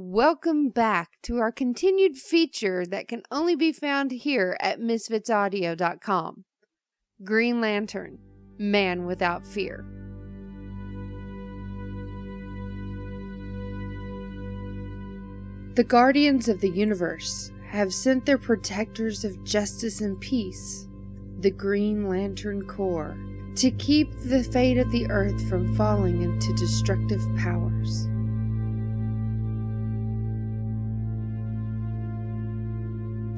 Welcome back to our continued feature that can only be found here at misfitsaudio.com Green Lantern Man Without Fear. The Guardians of the Universe have sent their protectors of justice and peace, the Green Lantern Corps, to keep the fate of the Earth from falling into destructive powers.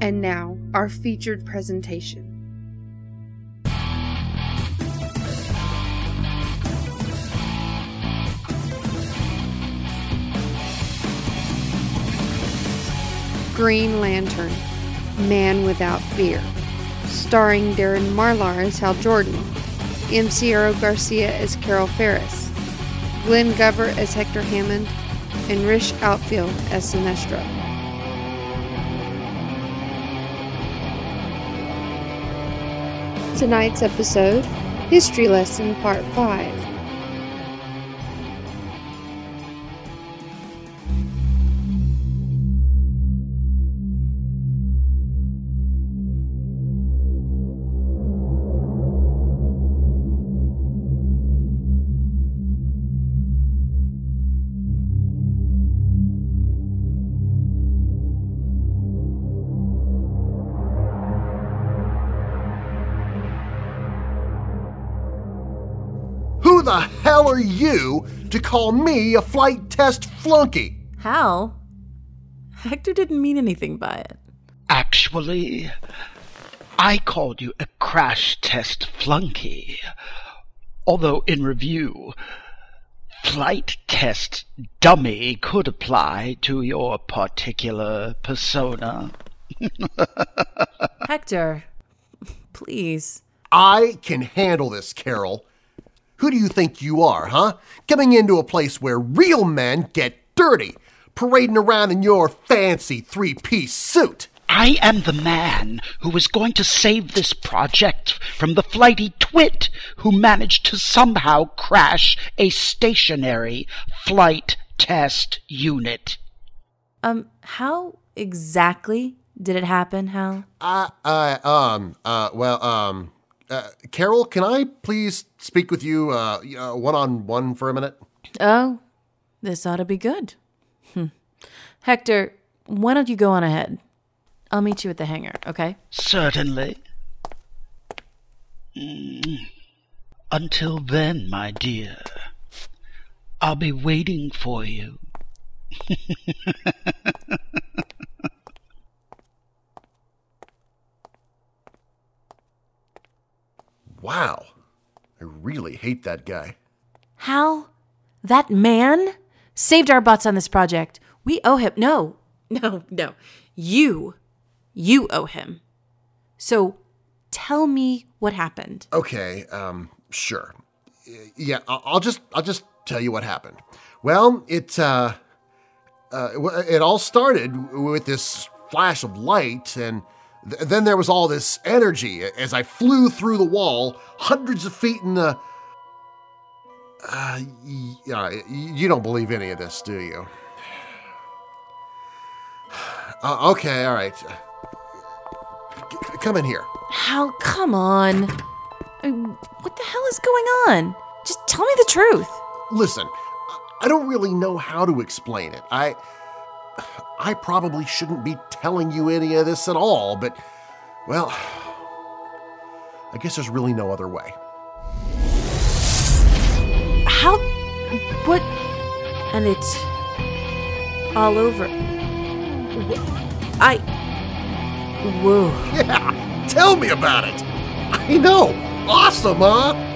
And now, our featured presentation. Green Lantern Man Without Fear, starring Darren Marlar as Hal Jordan, Aero Garcia as Carol Ferris, Glenn Gover as Hector Hammond, and Rish Outfield as Sinestro. Tonight's episode History Lesson Part 5. You to call me a flight test flunky? Hal? Hector didn't mean anything by it. Actually, I called you a crash test flunky. Although, in review, flight test dummy could apply to your particular persona. Hector, please. I can handle this, Carol. Who do you think you are, huh? Coming into a place where real men get dirty, parading around in your fancy three piece suit. I am the man who was going to save this project from the flighty twit who managed to somehow crash a stationary flight test unit. Um, how exactly did it happen, Hal? Uh, uh, um, uh, well, um, uh, Carol, can I please speak with you, uh, one on one for a minute? Oh, this ought to be good. Hmm. Hector, why don't you go on ahead? I'll meet you at the hangar, okay? Certainly. Mm. Until then, my dear, I'll be waiting for you. Wow. I really hate that guy. Hal, that man saved our butts on this project. We owe him. No, no, no. You, you owe him. So tell me what happened. Okay, um, sure. Yeah, I'll just I'll just tell you what happened. Well, it uh, uh it all started with this flash of light and th- then there was all this energy as I flew through the wall hundreds of feet in the uh, y- uh, you don't believe any of this, do you? Uh, okay, all right. C- come in here. Hal, come on. What the hell is going on? Just tell me the truth. Listen, I don't really know how to explain it. I I probably shouldn't be telling you any of this at all, but well, I guess there's really no other way. How? What? And it's all over. I. Whoa. Yeah, tell me about it. I know. Awesome, huh?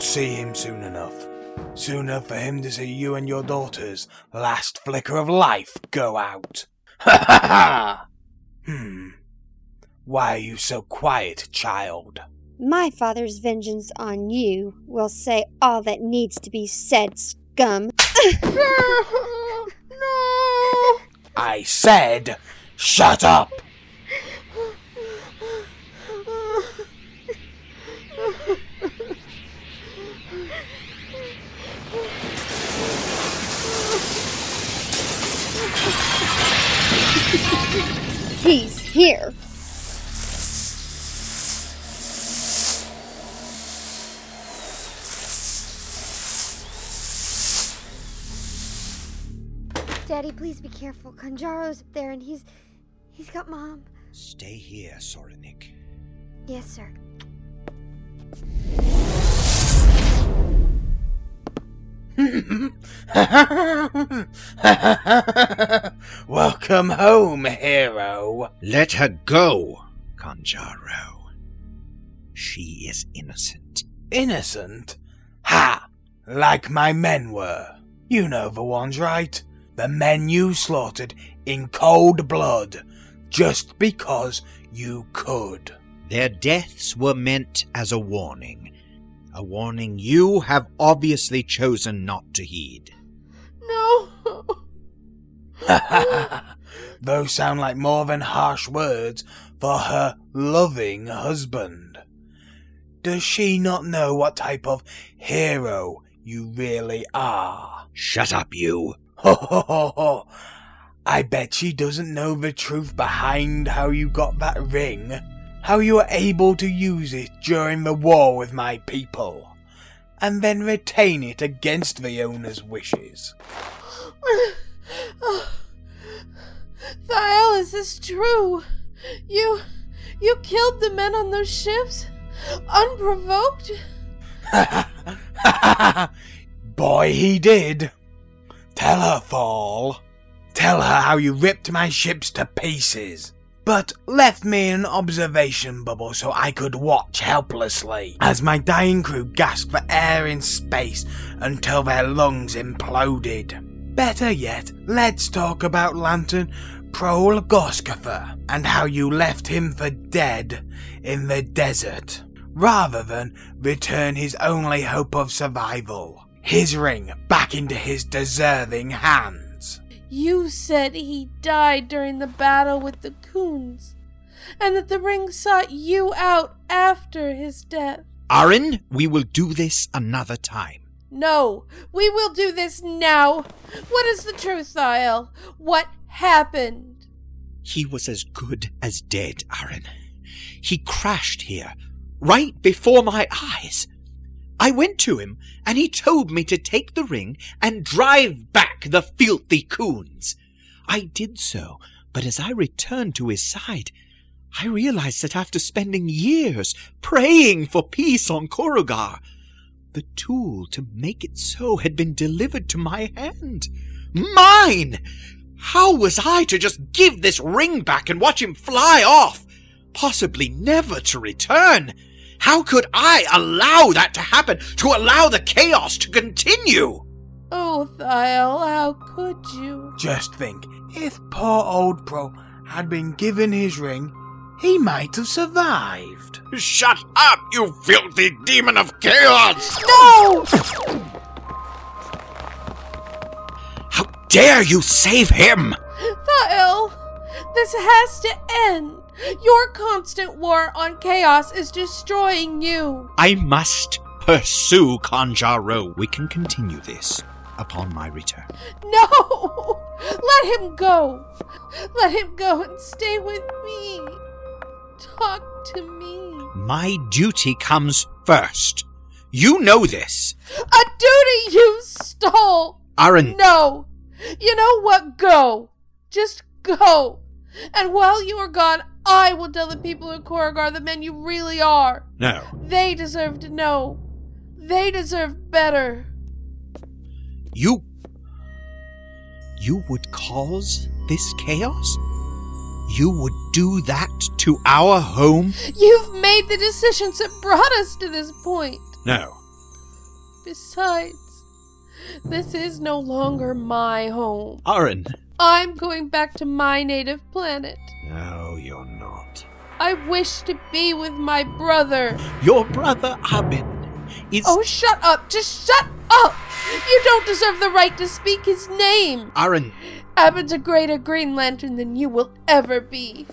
You'll see him soon enough. Soon enough for him to see you and your daughter's last flicker of life go out. Ha ha ha! Hmm. Why are you so quiet, child? My father's vengeance on you will say all that needs to be said, scum. no! I said, shut up! He's here. Daddy, please be careful. Kanjar Ro's up there and he's he's got mom. Stay here, Soranik. Yes, sir. Welcome home, hero. Let her go, Kanjar Ro. She is innocent. Innocent? Ha! Like my men were. You know the ones, right? The men you slaughtered in cold blood, just because you could. Their deaths were meant as a warning. A warning you have obviously chosen not to heed. No. Those sound like more than harsh words for her loving husband. Does she not know what type of hero you really are? Shut up, you. Ho ho ho ho! I bet she doesn't know the truth behind how you got that ring. How you were able to use it during the war with my people. And then retain it against the owner's wishes. is true? You. you killed the men on those ships? Unprovoked? Boy, he did. Tell her, Fall. Tell her how you ripped my ships to pieces, but left me an observation bubble so I could watch helplessly as my dying crew gasped for air in space until their lungs imploded. Better yet, let's talk about Lantern Prohl Gosgotha and how you left him for dead in the desert, rather than return his only hope of survival, his ring back into his deserving hands. You said he died during the battle with the Khunds, and that the ring sought you out after his death. Arin, we will do this another time. No, we will do this now. What is the truth, Thaal? What happened? He was as good as dead, Arin. He crashed here, right before my eyes. I went to him, and he told me to take the ring and drive back the filthy Khunds. I did so, but as I returned to his side, I realized that after spending years praying for peace on Korugar, the tool to make it so had been delivered to my hand. Mine! How was I to just give this ring back and watch him fly off? Possibly never to return. How could I allow that to happen? To allow the chaos to continue? Oh, Thaal, how could you? Just think, if poor old Prohl had been given his ring, he might have survived. Shut up, you filthy demon of chaos! No! Dare you save him? Thaal, this has to end. Your constant war on chaos is destroying you. I must pursue Kanjar Ro. We can continue this upon my return. No! Let him go. Let him go and stay with me. Talk to me. My duty comes first. You know this. A duty you stole. Arin, No. You know what? Go. Just go. And while you are gone, I will tell the people of Korugar the men you really are. no. They deserve to know. They deserve better. You. You would cause this chaos? You would do that to our home? You've made the decisions that brought us to this point. No. Besides, this is no longer my home. Arin. I'm going back to my native planet. No, you're not. I wish to be with my brother. Your brother Abin is. Oh, shut up! Just shut up! You don't deserve the right to speak his name. Arin. Abin's a greater Green Lantern than you will ever be.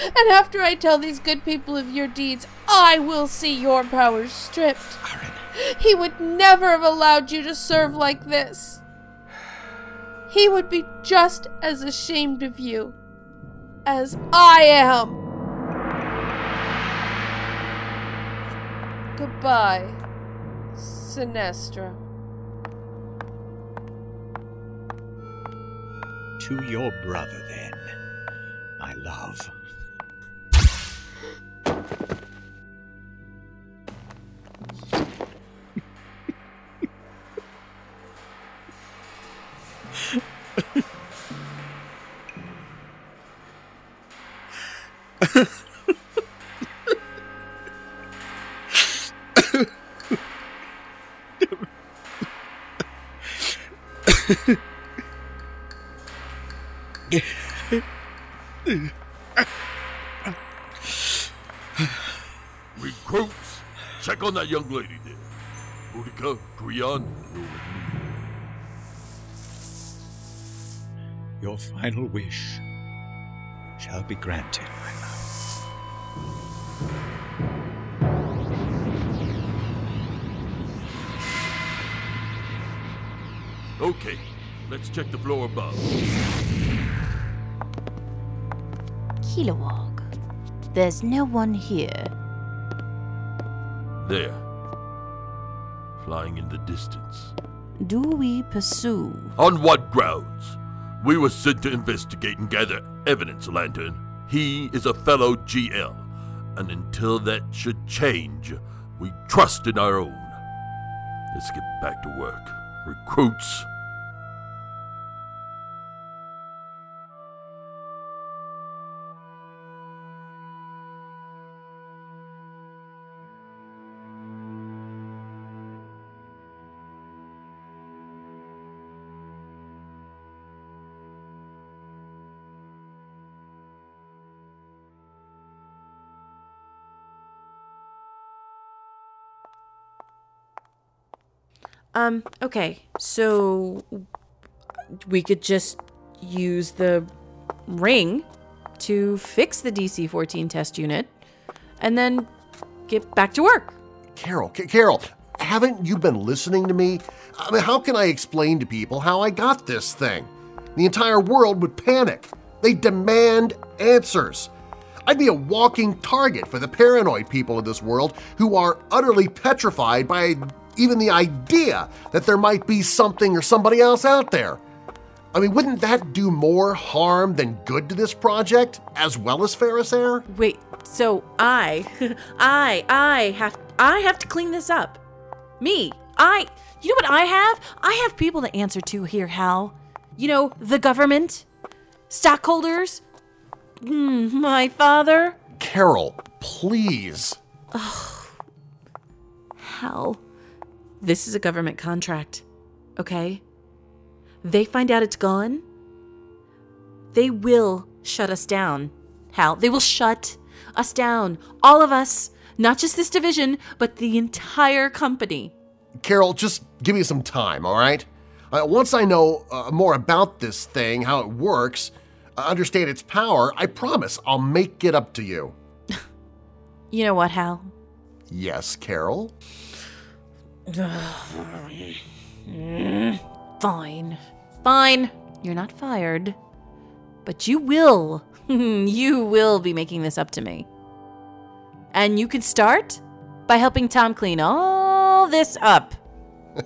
And after I tell these good people of your deeds, I will see your powers stripped. Arin. He would never have allowed you to serve like this. He would be just as ashamed of you as I am. Goodbye, Sinestro. To your brother, then, my love. Recruits, check on that young lady there. Boodika, Creon, Your final wish shall be granted, my love. Okay, let's check the floor above. Kilowog. There's no one here. There. Flying in the distance. Do we pursue? On what grounds? We were sent to investigate and gather evidence, Lantern. He is a fellow GL, and until that should change, we trust in our own. Let's get back to work. Recruits. Um, okay. So we could just use the ring to fix the DC 14 test unit and then get back to work. Carol, Ca- Carol, haven't you been listening to me? I mean, how can I explain to people how I got this thing? The entire world would panic. They demand answers. I'd be a walking target for the paranoid people of this world who are utterly petrified by even the idea that there might be something or somebody else out there. I mean, wouldn't that do more harm than good to this project, as well as Ferris Air? Wait, so I, I, I have, I have to clean this up. Me, I, you know what I have? I have people to answer to here, Hal. You know, the government, stockholders, mm, my father. Carol, please. Hal, this is a government contract, okay? They find out it's gone, they will shut us down. Hal, they will shut us down. All of us. Not just this division, but the entire company. Carol, just give me some time, all right? Uh, once I know uh, more about this thing, how it works, uh, understand its power, I promise I'll make it up to you. You know what, Hal? Yes, Carol? Fine. Fine. You're not fired. But you will. you will be making this up to me. And you can start by helping Tom clean all this up.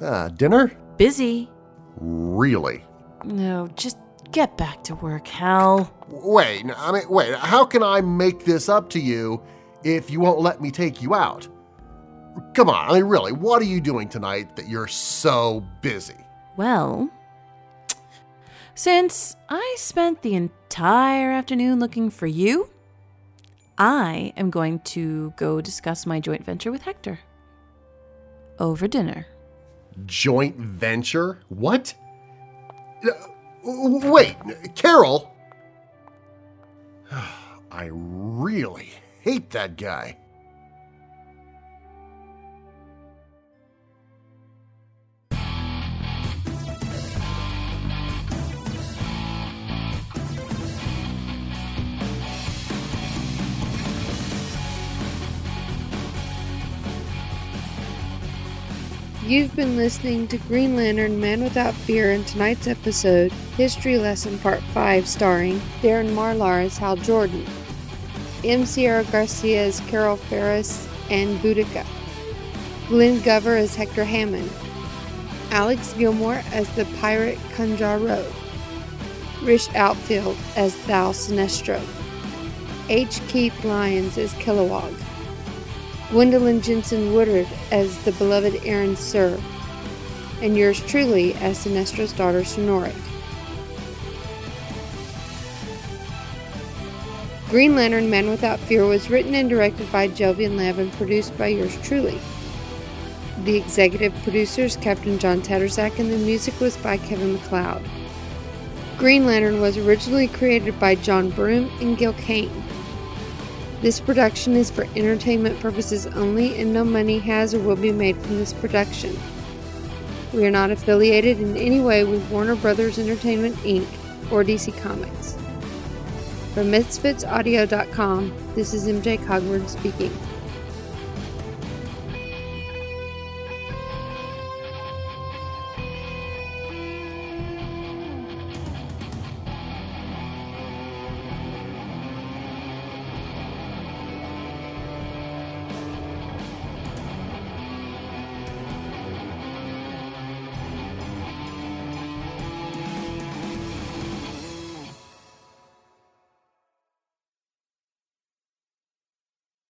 Uh, dinner? Busy. Really? No, just get back to work, Hal. Wait, I mean, wait, how can I make this up to you if you won't let me take you out? Come on, I mean, really, what are you doing tonight that you're so busy? Well, Since I spent the entire afternoon looking for you, I am going to go discuss my joint venture with Hector. Over dinner. Joint venture? What? Uh, Wait, Carol? I really hate that guy. You've been listening to Green Lantern Man Without Fear in tonight's episode, History Lesson Part 5, starring Darren Marlar as Hal Jordan, M. Sieiro Garcia as Carol Ferris and Boodika, Glenn Gover as Hector Hammond, Alex Gilmour as the pirate Kanjar Ro, Rish Outfield as Thaal Sinestro, H. Keith Lyons as Kilowog, Gwendolyn Jensen Woodard as the beloved Arin Sur, and yours truly as Sinestro's daughter Soranik. Green Lantern Man Without Fear was written and directed by Jovian Lab and produced by yours truly. The executive producers, Captain John Tadrzak, and the music was by Kevin MacLeod. Green Lantern was originally created by John Broome and Gil Kane. This production is for entertainment purposes only, and no money has or will be made from this production. We are not affiliated in any way with Warner Brothers Entertainment Inc. or DC Comics. From MisfitsAudio.com, this is MJ Cogburn speaking.